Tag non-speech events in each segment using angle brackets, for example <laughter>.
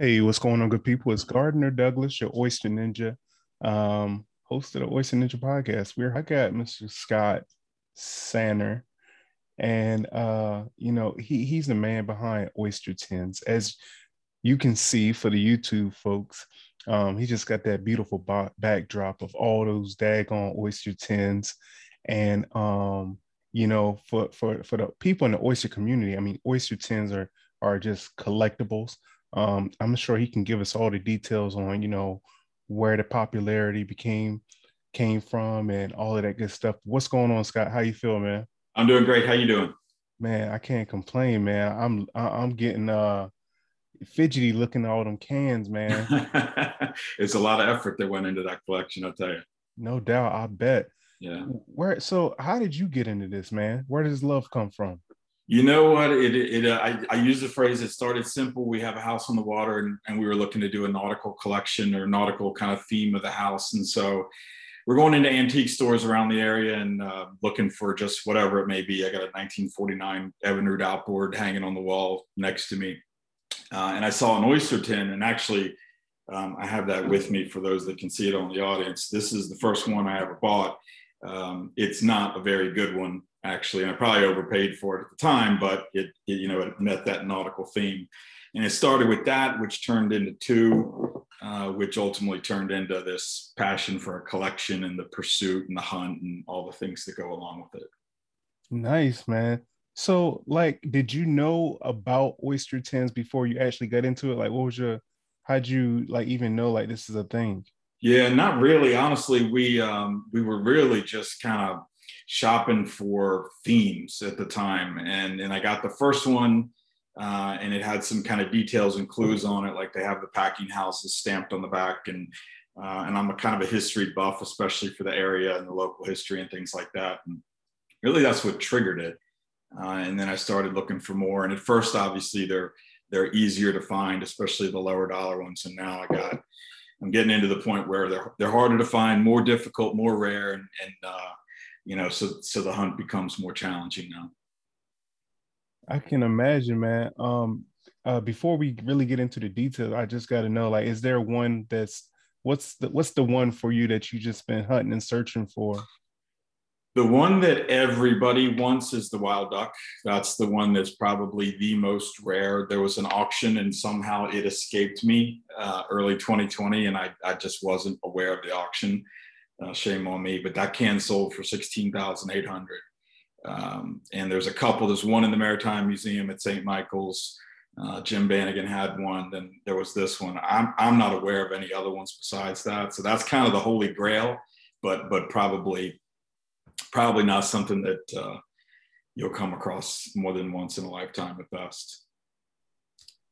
Hey, what's going on, good people? It's Gardner Douglas, your Oyster Ninja, um, host of the Oyster Ninja podcast. We're I got Mr. Scott Sanner, and uh, you know he he's the man behind Oyster Tins. As you can see for the YouTube folks, um, he just got that beautiful bo- backdrop of all those daggone oyster tins, and um, you know for for for the people in the oyster community, I mean oyster tins are are just collectibles. Um, I'm sure he can give us all the details on, you know, where the popularity became came from and all of that good stuff. What's going on, Scott? How you feel, man? I'm doing great. How you doing? Man, I can't complain, man. I'm I'm getting uh fidgety looking at all them cans, man. <laughs> it's a lot of effort that went into that collection, I'll tell you. No doubt, I bet. Yeah. Where so how did you get into this, man? Where does love come from? You know what? It, it, uh, I, I use the phrase, it started simple. We have a house on the water and, and we were looking to do a nautical collection or nautical kind of theme of the house. And so we're going into antique stores around the area and uh, looking for just whatever it may be. I got a 1949 Evinrude outboard hanging on the wall next to me. Uh, and I saw an oyster tin and actually um, I have that with me for those that can see it on the audience. This is the first one I ever bought. Um, it's not a very good one actually, and I probably overpaid for it at the time, but it, it, you know it met that nautical theme, and it started with that, which turned into two, uh, which ultimately turned into this passion for a collection and the pursuit and the hunt and all the things that go along with it. Nice, man. So, like, did you know about oyster tins before you actually got into it? Like, what was your, how'd you like even know like this is a thing? Yeah, not really. Honestly, we um, we were really just kind of shopping for themes at the time, and and I got the first one, uh, and it had some kind of details and clues on it, like they have the packing houses stamped on the back, and uh, and I'm a kind of a history buff, especially for the area and the local history and things like that. And really, that's what triggered it. Uh, and then I started looking for more. And at first, obviously, they're they're easier to find, especially the lower dollar ones. And now I got I'm getting into the point where they're they're harder to find, more difficult, more rare, and, and uh, you know, so so the hunt becomes more challenging now. I can imagine, man. Um, uh, before we really get into the details, I just got to know, like, is there one that's what's the what's the one for you that you just been hunting and searching for? The one that everybody wants is the wild duck. That's the one that's probably the most rare. There was an auction and somehow it escaped me uh, early 2020, and I, I just wasn't aware of the auction. Uh, shame on me, but that can sold for 16,800. Um, and there's a couple. There's one in the Maritime Museum at St. Michael's. Uh, Jim Bannigan had one. Then there was this one. I'm I'm not aware of any other ones besides that. So that's kind of the holy grail, but but probably probably not something that uh, you'll come across more than once in a lifetime at best.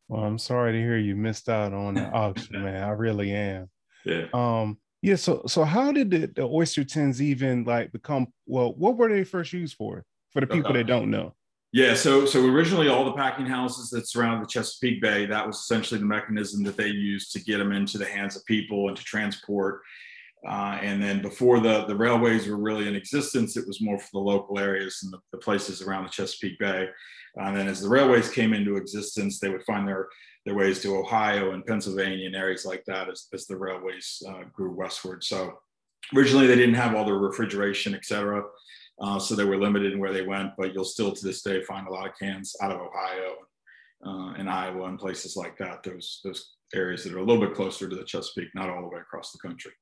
Well, I'm sorry to hear you missed out on the <laughs> auction, man. I really am. Yeah. Um. Yeah. So, so how did the, the oyster tins even like become? Well, what were they first used for? For the people that don't know. Yeah. So, so originally, all the packing houses that surround the Chesapeake Bay, that was essentially the mechanism that they used to get them into the hands of people and to transport uh, and then before the, the railways were really in existence, it was more for the local areas and the, the places around the Chesapeake Bay. And then as the railways came into existence, they would find their, their ways to Ohio and Pennsylvania and areas like that as, as the railways uh, grew westward. So originally they didn't have all the refrigeration, et cetera. Uh, so they were limited in where they went, but you'll still to this day find a lot of cans out of Ohio uh, and Iowa and places like that, those, those areas that are a little bit closer to the Chesapeake, not all the way across the country.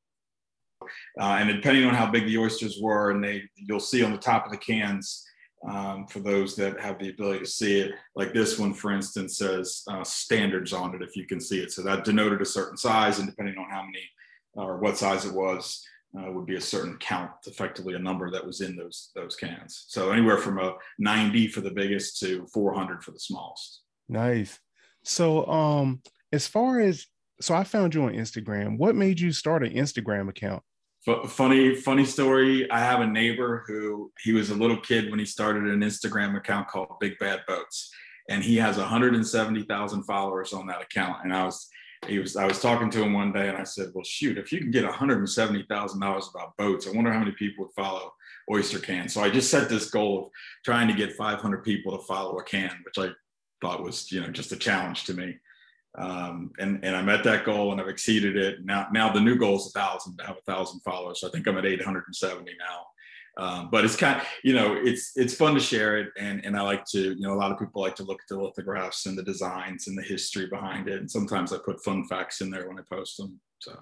Uh, and depending on how big the oysters were, and they you'll see on the top of the cans, um, for those that have the ability to see it, like this one, for instance, says uh, standards on it, if you can see it. So that denoted a certain size, and depending on how many or what size it was, uh, would be a certain count, effectively a number that was in those those cans. So anywhere from a 90 for the biggest to 400 for the smallest. Nice. So um, as far as so I found you on Instagram. What made you start an Instagram account? Funny funny story. I have a neighbor who he was a little kid when he started an instagram account called big bad boats and he has 170000 followers on that account. And i was he was i was talking to him one day and i said well shoot if you can get $170000 about boats i wonder how many people would follow oyster can. So i just set this goal of trying to get 500 people to follow a can which i thought was you know just a challenge to me Um, and and I met that goal and I've exceeded it. Now now the new goal is a thousand to have a thousand followers. So I think I'm at 870 now. Um, but it's kind of, you know, it's it's fun to share it, and and I like to, you know, a lot of people like to look at the lithographs and the designs and the history behind it, and sometimes I put fun facts in there when I post them. So.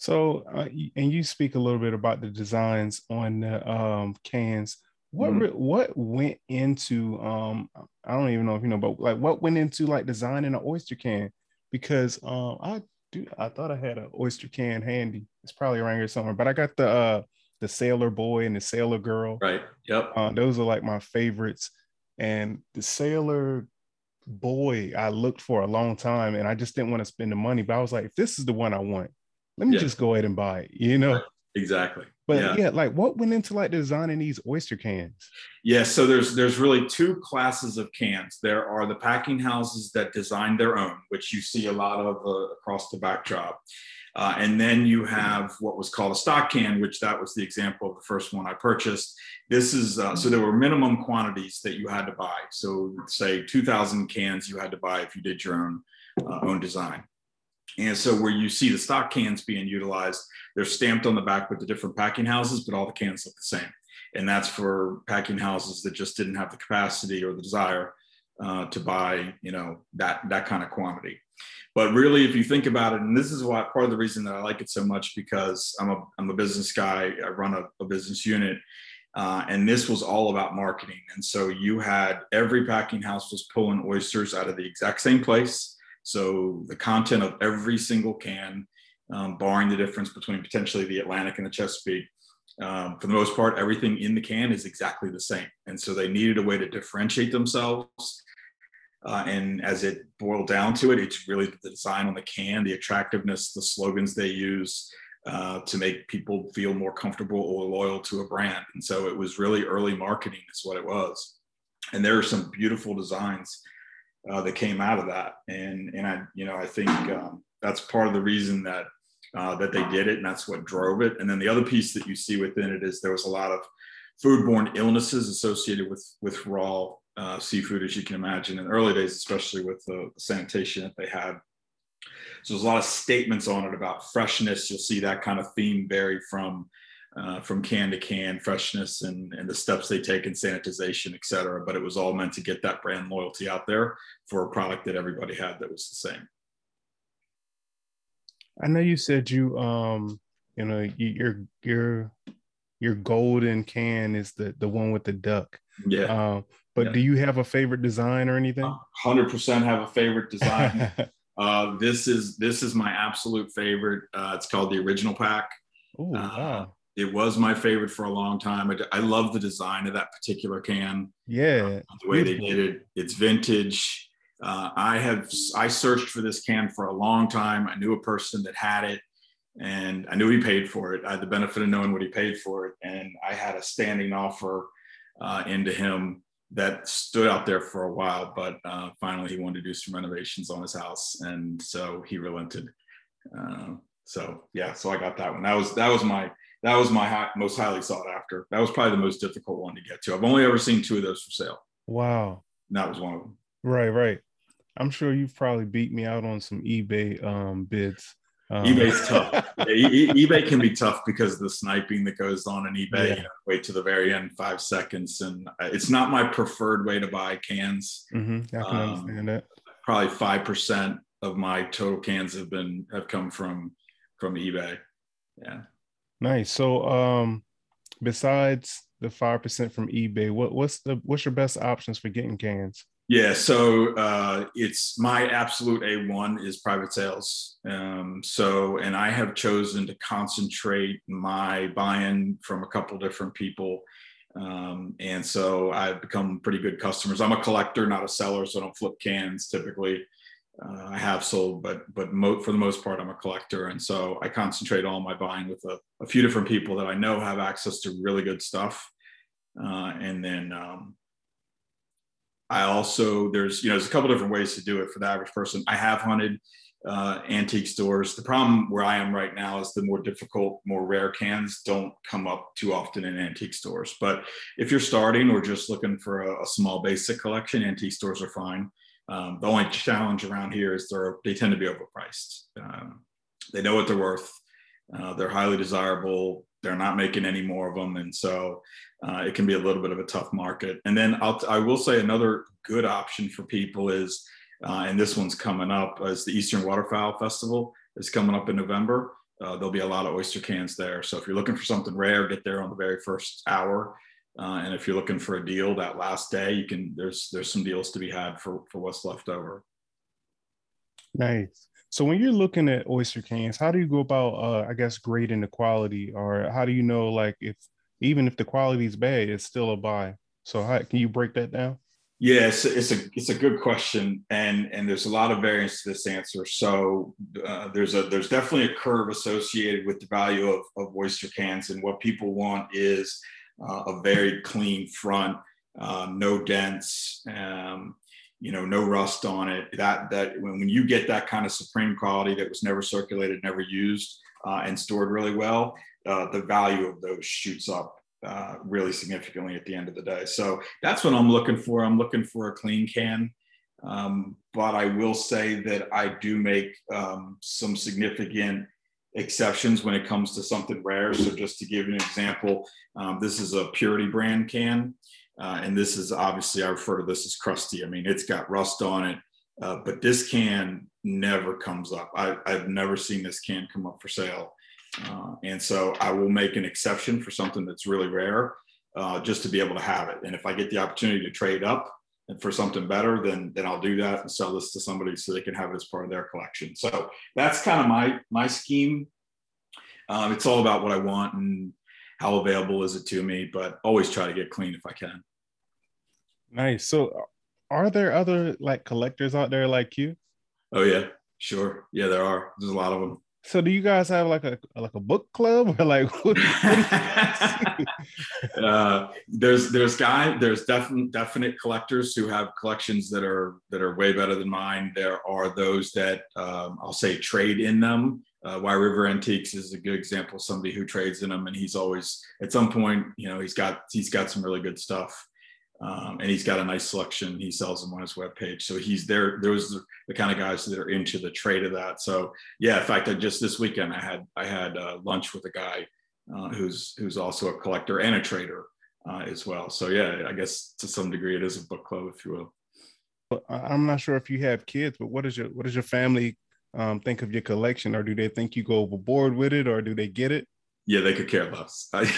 So, uh, and you speak a little bit about the designs on the um, cans. What mm-hmm. what went into um, I don't even know if you know, but like what went into like designing an oyster can? Because um, I do I thought I had an oyster can handy. It's probably around here somewhere, but I got the uh, the Sailor Boy and the Sailor Girl. Right. Yep. Uh, those are like my favorites. And the Sailor Boy, I looked for a long time, and I just didn't want to spend the money. But I was like, if this is the one I want, let me yeah. just go ahead and buy it. You know. Exactly. But yeah. yeah. like what went into like designing these oyster cans? Yeah, so there's there's really two classes of cans. There are the packing houses that design their own, which you see a lot of uh, across the backdrop. Uh, and then you have what was called a stock can, which that was the example of the first one I purchased. This is uh, so there were minimum quantities that you had to buy. So say 2,000 cans you had to buy if you did your own uh, own design. And so where you see the stock cans being utilized, they're stamped on the back with the different packing houses, but all the cans look the same. And that's for packing houses that just didn't have the capacity or the desire uh, to buy, you know, that that kind of quantity. But really, if you think about it, and this is why part of the reason that I like it so much because I'm a I'm a business guy. I run a, a business unit, uh, and this was all about marketing. And so you had every packing house was pulling oysters out of the exact same place. So the content of every single can, um, barring the difference between potentially the Atlantic and the Chesapeake, um, for the most part, everything in the can is exactly the same. And so they needed a way to differentiate themselves uh, and as it boiled down to it, it's really the design on the can, the attractiveness, the slogans they use uh, to make people feel more comfortable or loyal to a brand. And so it was really early marketing, is what it was. And there are some beautiful designs uh, that came out of that. And and I, you know, I think um, that's part of the reason that uh, that they did it, and that's what drove it. And then the other piece that you see within it is there was a lot of foodborne illnesses associated with with raw uh, seafood, as you can imagine, in the early days, especially with the sanitation that they had. So there's a lot of statements on it about freshness. You'll see that kind of theme vary from uh, from can to can, freshness and, and the steps they take in sanitization, et cetera. But it was all meant to get that brand loyalty out there for a product that everybody had that was the same. I know you said you um you know your your your golden can is the the one with the duck. Yeah. Um, but yeah. do you have a favorite design or anything? Hundred percent have a favorite design. <laughs> uh, this is this is my absolute favorite. Uh, it's called the original pack. Oh wow! It was my favorite for a long time. I, I love the design of that particular can. Yeah, uh, the way beautiful. they did it. It's vintage. Uh, I have I searched for this can for a long time. I knew a person that had it, and I knew he paid for it. I had the benefit of knowing what he paid for it, and I had a standing offer uh, into him that stood out there for a while, but uh, finally he wanted to do some renovations on his house, and so he relented. Uh, so yeah, so I got that one. That was that was my that was my high, most highly sought after. That was probably the most difficult one to get to. I've only ever seen two of those for sale. Wow, and that was one of them. Right, right. I'm sure you've probably beat me out on some eBay um, bids. Um, eBay's tough. <laughs> Yeah, eBay can be tough because of the sniping that goes on in eBay. Yeah. You know, wait to the very end, five seconds, and it's not my preferred way to buy cans. Mm-hmm. I can um, understand that. Probably five percent of my total cans have been have come from from eBay. Yeah. Nice. So, um, besides the five percent from eBay, what what's the what's your best options for getting cans? Yeah, so uh, it's my absolute A1 is private sales. Um, so, and I have chosen to concentrate my buy-in from a couple different people. Um, and so I've become pretty good customers. I'm a collector, not a seller, so I don't flip cans typically. Uh, I have sold, but but mo- for the most part, I'm a collector, and so I concentrate all my buying with a, a few different people that I know have access to really good stuff, uh, and then um, I also there's you know there's a couple different ways to do it for the average person. I have hunted uh, antique stores. The problem where I am right now is the more difficult, more rare cans don't come up too often in antique stores. But if you're starting or just looking for a, a small basic collection, antique stores are fine. Um, the only challenge around here is they're they tend to be overpriced. Um, they know what they're worth. Uh, they're highly desirable. They're not making any more of them, and so uh, it can be a little bit of a tough market. And then I'll, I will say another good option for people is, uh, and this one's coming up, is the Easton Waterfowl Festival is coming up in November. Uh, there'll be a lot of oyster cans there. So if you're looking for something rare, get there on the very first hour. Uh, and if you're looking for a deal that last day, you can. There's there's some deals to be had for for what's left over. Nice. So when you're looking at oyster cans, how do you go about, uh, I guess, grading the quality, or how do you know, like, if even if the quality is bad, it's still a buy? So how can you break that down? Yeah, it's, it's a it's a good question, and and there's a lot of variance to this answer. So uh, there's a there's definitely a curve associated with the value of, of oyster cans, and what people want is uh, a very clean front, uh, no dents, um, you know, no rust on it. That that when, when you get that kind of supreme quality that was never circulated, never used, uh, and stored really well, uh, the value of those shoots up uh, really significantly at the end of the day. So that's what I'm looking for. I'm looking for a clean can. Um, but I will say that I do make um, some significant exceptions when it comes to something rare. So just to give you an example, um, this is a Purity brand can. Uh, and this is obviously, I refer to this as crusty. I mean, it's got rust on it, uh, but this can never comes up. I, have never seen this can come up for sale. Uh, and so I will make an exception for something that's really rare uh, just to be able to have it. And if I get the opportunity to trade up and for something better, then, then I'll do that and sell this to somebody so they can have it as part of their collection. So that's kind of my, my scheme. Um, it's all about what I want and how available is it to me, but always try to get clean if I can. Nice. So are there other like collectors out there like you? Oh yeah, sure. Yeah, there are. There's a lot of them. So do you guys have like a like a book club or like <laughs> what, what <laughs> uh, there's there's guy there's definite definite collectors who have collections that are that are way better than mine. There are those that um, I'll say trade in them. Uh, River Antiques is a good example. Somebody who trades in them, and he's always at some point, you know, he's got he's got some really good stuff. Um, and he's got a nice selection. He sells them on his webpage. So he's there. Those are the kind of guys that are into the trade of that. So yeah, in fact, I just this weekend I had I had uh, lunch with a guy uh, who's who's also a collector and a trader uh, as well. So yeah, I guess to some degree it is a book club, if you will. I'm not sure if you have kids, but what is your what does your family um, think of your collection, or do they think you go overboard with it, or do they get it? Yeah, they could care less. <laughs> I,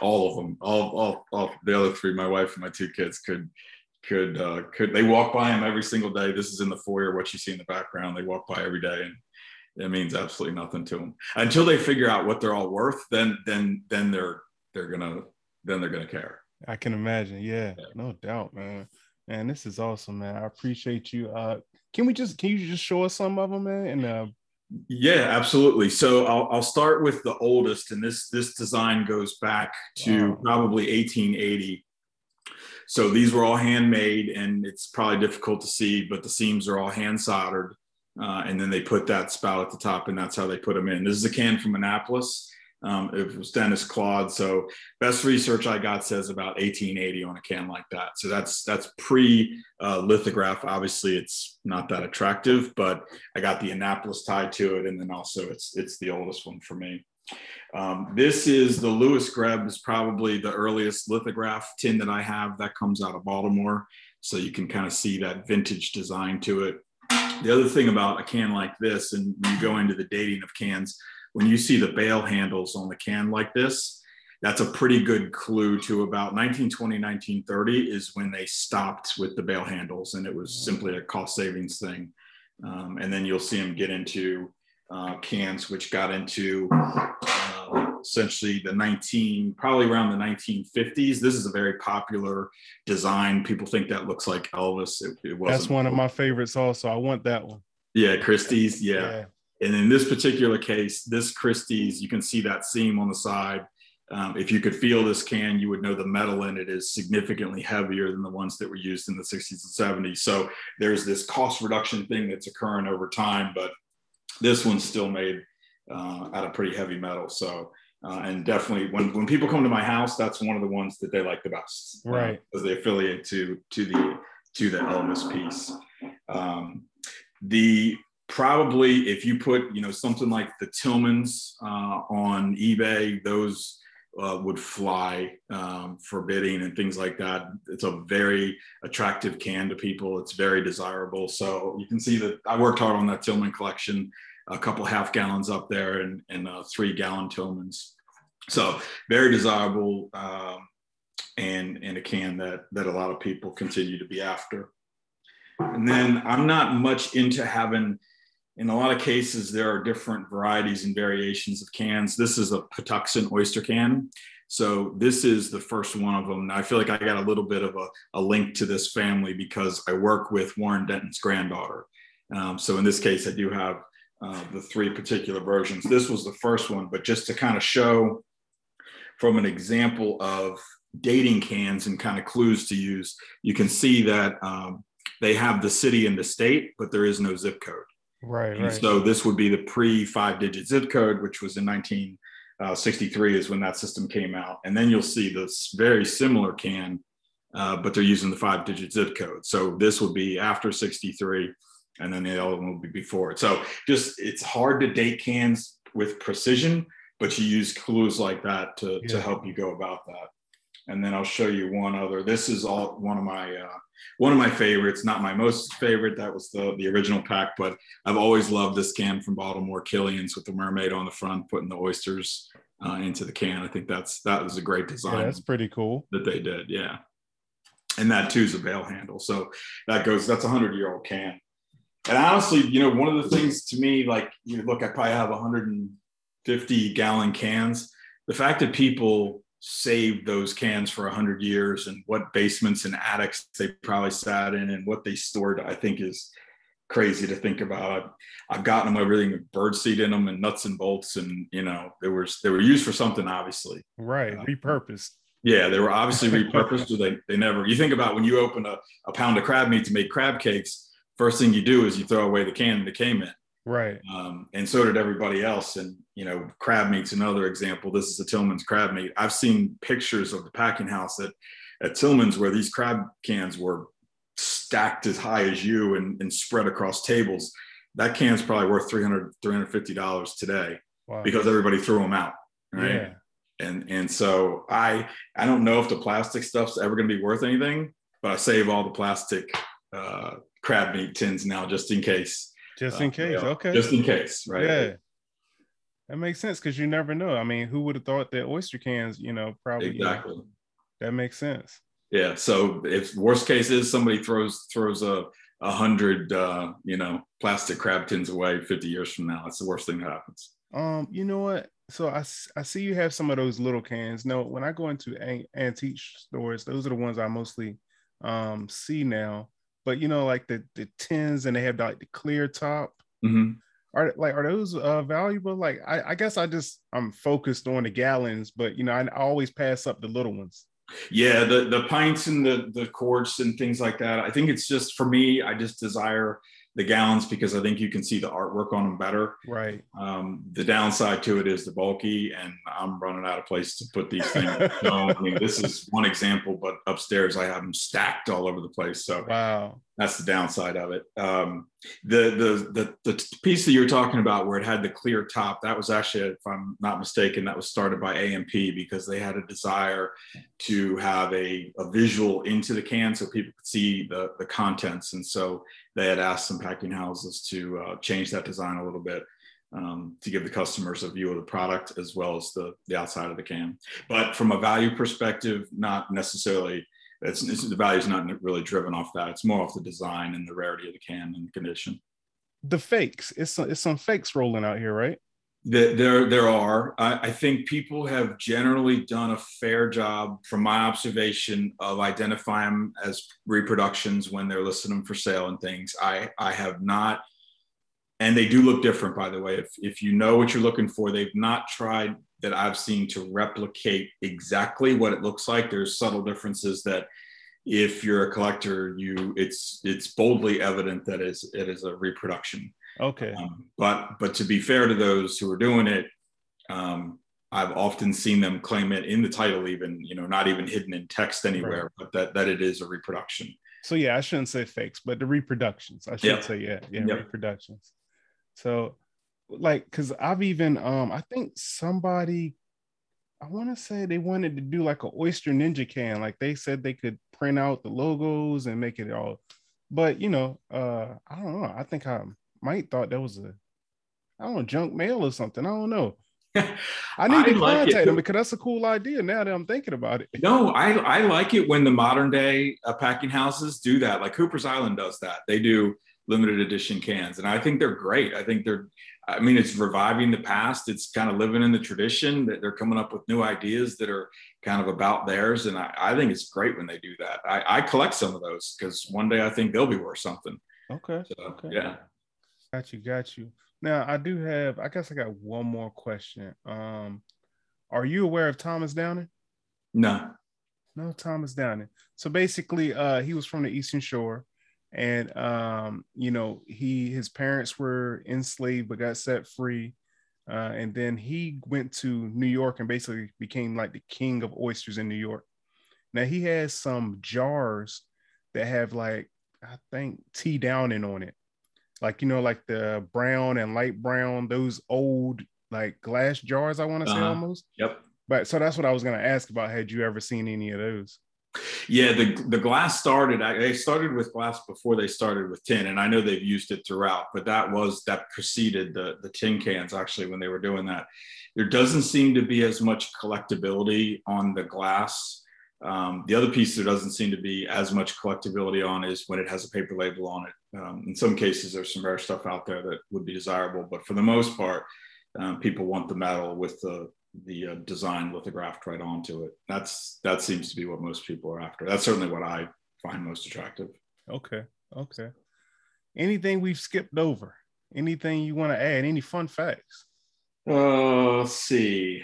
all of them, all, all, all the other three, my wife and my two kids could, could, uh, could, they walk by them every single day. This is in the foyer, what you see in the background. They walk by every day and it means absolutely nothing to them until they figure out what they're all worth. Then, then, then they're, they're gonna, then they're gonna care. I can imagine. Yeah, yeah. no doubt, man. Man, this is awesome, man. I appreciate you. Uh, can we just, can you just show us some of them, man? And uh, yeah, absolutely. So I'll, I'll start with the oldest, and this this design goes back to wow. probably 1880. So these were all handmade, and it's probably difficult to see, but the seams are all hand soldered, uh, and then they put that spout at the top, and that's how they put them in. This is a can from Annapolis. Um, it was Dennis Claude. So best research I got says about 1880 on a can like that. So that's that's pre uh, lithograph. Obviously, it's not that attractive, but I got the Annapolis tied to it, and then also it's it's the oldest one for me. Um, this is the Lewis Greb is probably the earliest lithograph tin that I have that comes out of Baltimore. So you can kind of see that vintage design to it. The other thing about a can like this, and you go into the dating of cans, when you see the bail handles on the can like this, that's a pretty good clue to about 1920, 1930 is when they stopped with the bail handles and it was simply a cost savings thing. Um, and then you'll see them get into uh, cans, which got into uh, essentially the 19, probably around the 1950s. This is a very popular design. People think that looks like Elvis. It, it wasn't. That's one of my favorites also. I want that one. Yeah, Christie's. yeah. yeah and in this particular case, this Christie's, you can see that seam on the side. Um, if you could feel this can, you would know the metal in it is significantly heavier than the ones that were used in the 60s and 70s. So there's this cost reduction thing that's occurring over time, but this one's still made uh, out of pretty heavy metal. So, uh, and definitely when, when people come to my house, that's one of the ones that they like the best. Uh, right. Because they affiliate to, to the, to the Elvis piece. Um, the probably if you put you know something like the Tillmans uh, on eBay, those uh, would fly um, for bidding and things like that. It's a very attractive can to people. It's very desirable. So you can see that I worked hard on that Tillman collection. A couple half gallons up there and, and uh, three gallon Tillmans. So very desirable um, and and a can that that a lot of people continue to be after. And then I'm not much into having in a lot of cases, there are different varieties and variations of cans. This is a Patuxent oyster can. So this is the first one of them. I feel like I got a little bit of a, a link to this family because I work with Warren Denton's granddaughter. Um, so in this case, I do have uh, the three particular versions. This was the first one, but just to kind of show from an example of dating cans and kind of clues to use, you can see that um, they have the city and the state, but there is no zip code. Right, and right. So this would be the pre five digit zip code, which was in 1963 uh, is when that system came out. And then you'll see this very similar can, uh, but they're using the five digit zip code. So this would be after 63 and then the other one will be before it. So just, it's hard to date cans with precision, but you use clues like that to, yeah. to help you go about that and then I'll show you one other. This is all one of my uh, one of my favorites, not my most favorite. That was the the original pack, but I've always loved this can from Baltimore Killian's with the mermaid on the front, putting the oysters uh, into the can. I think that's that was a great design. Yeah, that's pretty cool that they did. Yeah, and that too is a bail handle, so that goes. That's a hundred year old can. And honestly, you know, one of the things to me, like you look, I probably have 150 gallon cans. The fact that people saved those cans for 100 years and what basements and attics they probably sat in and what they stored i think is crazy to think about i've gotten them everything with bird seed in them and nuts and bolts and you know they were they were used for something obviously right uh, repurposed yeah they were obviously <laughs> repurposed so they, they never you think about when you open a, a pound of crab meat to make crab cakes first thing you do is you throw away the can that came in Right. Um, and so did everybody else. And, you know, crab meat's another example. This is a Tillman's crab meat. I've seen pictures of the packing house at, at Tillman's where these crab cans were stacked as high as you and, and spread across tables. That can's probably worth 300 $350 today wow. because everybody threw them out. Right. Yeah. And, and so I, I don't know if the plastic stuff's ever going to be worth anything, but I save all the plastic uh, crab meat tins now just in case just in uh, case. okay. Just in case, right? Yeah. That makes sense because you never know. I mean, who would have thought that oyster cans, you know, probably exactly. You know, that makes sense. Yeah. So if worst case is somebody throws throws a a hundred uh, you know, plastic crab tins away 50 years from now, that's the worst thing that happens. Um, you know what? So I, I see you have some of those little cans. No, when I go into an- antique stores, those are the ones I mostly um see now but you know, like the the tins and they have like the clear top. Mm-hmm. Are like are those uh, valuable? Like I, I guess I just I'm focused on the gallons, but you know I, I always pass up the little ones. Yeah, the the pints and the the quarts and things like that. I think it's just for me. I just desire the gallons because I think you can see the artwork on them better. Right. Um, the downside to it is the bulky, and I'm running out of place to put these things. <laughs> so, I mean, this is one example, but upstairs I have them stacked all over the place. So wow, that's the downside of it. Um, the, the the the piece that you're talking about, where it had the clear top, that was actually, if I'm not mistaken, that was started by A&P because they had a desire to have a, a visual into the can so people could see the the contents, and so they had asked some packing houses to uh, change that design a little bit um, to give the customers a view of the product as well as the, the outside of the can. But from a value perspective, not necessarily, it's, it's, the value is not really driven off that. It's more off the design and the rarity of the can and the condition. The fakes, it's, it's some fakes rolling out here, right? There, there are. I, I, think people have generally done a fair job, from my observation, of identifying them as reproductions when they're listing them for sale and things. I, I have not, and they do look different, by the way. If, if you know what you're looking for, they've not tried that I've seen to replicate exactly what it looks like. There's subtle differences that, if you're a collector, you it's it's boldly evident that is it is a reproduction. Okay. Um, but but to be fair to those who are doing it, um, I've often seen them claim it in the title, even you know, not even hidden in text anywhere, right. but that that it is a reproduction. So yeah, I shouldn't say fakes, but the reproductions. I should Yep. say yeah, yeah, Yep. reproductions. So like because I've even um I think somebody I want to say they wanted to do like a oyster ninja can. Like they said they could print out the logos and make it all, but you know, uh I don't know. I think I might thought that was a I don't know, junk mail or something. I don't know. <laughs> I need to like it. contact them because that's a cool idea now that I'm thinking about it. No, I, I like it when the modern day uh, packing houses do that. Like Hooper's Island does that. They do limited edition cans, and I think they're great. I think they're, I mean, it's reviving the past. It's kind of living in the tradition that they're coming up with new ideas that are kind of about theirs. And I, I think it's great when they do that. I, I collect some of those because one day I think they'll be worth something. Okay. So, Okay. yeah. Got you, got you. Now I do have, I guess I got one more question. Um, are you aware of Thomas Downing? No. No, Thomas Downing. So basically, uh, he was from the Eastern Shore, and um, you know, he his parents were enslaved but got set free. Uh, and then he went to New York and basically became like the king of oysters in New York. Now he has some jars that have like I think T Downing on it, like you know, like the brown and light brown, those old like glass jars. I want to say Uh-huh. almost. Yep. But so that's what I was gonna ask about. Had you ever seen any of those? Yeah, the the glass started. They started with glass before they started with tin, and I know they've used it throughout. But that was that preceded the the tin cans actually when they were doing that. There doesn't seem to be as much collectability on the glass. Um, the other piece there doesn't seem to be as much collectability on is when it has a paper label on it. Um, in some cases, there's some rare stuff out there that would be desirable, but for the most part, um, people want the metal with the the uh, design lithographed right onto it. That's that seems to be what most people are after. That's certainly what I find most attractive. Okay. Okay. Anything we've skipped over? Anything you want to add? Any fun facts? Uh, let's see.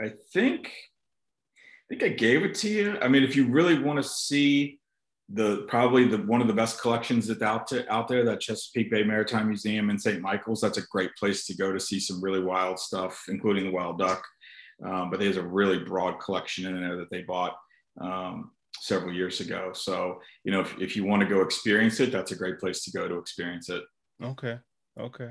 I think I think I gave it to you. I mean, if you really want to see the probably the one of the best collections that's out to, out there, that Chesapeake Bay Maritime Museum in St. Michael's, that's a great place to go to see some really wild stuff, including the wild duck. Um, but there's a really broad collection in there that they bought um, several years ago. So, you know, if, if you want to go experience it, that's a great place to go to experience it. Okay. Okay.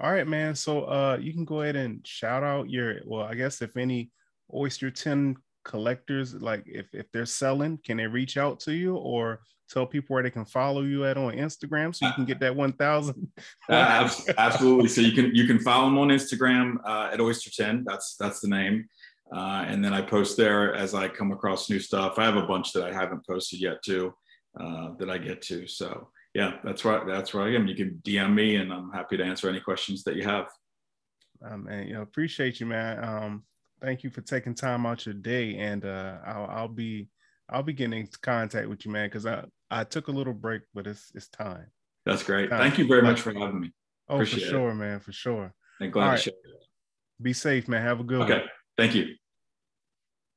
All right, man. So uh you can go ahead and shout out your well, I guess if any oyster tin collectors like if if they're selling, can they reach out to you or tell people where they can follow you at on Instagram so you can get that 1000? Uh, absolutely. So you can you can follow them on Instagram uh, at Oyster Tin. That's that's the name. Uh, and then I post there as I come across new stuff. I have a bunch that I haven't posted yet too, uh, that I get to. So yeah, that's right. That's where I am. You can DM me, and I'm happy to answer any questions that you have. Um, and you know, appreciate you, man. Um, thank you for taking time out your day, and uh, I'll, I'll be I'll be getting in contact with you, man, because I I took a little break, but it's it's time. That's great. Uh, Thank you very much for having me. Oh, Appreciate for it. sure, man, for sure. And glad All to share. Be safe, man. Have a good one. Okay. Thank you.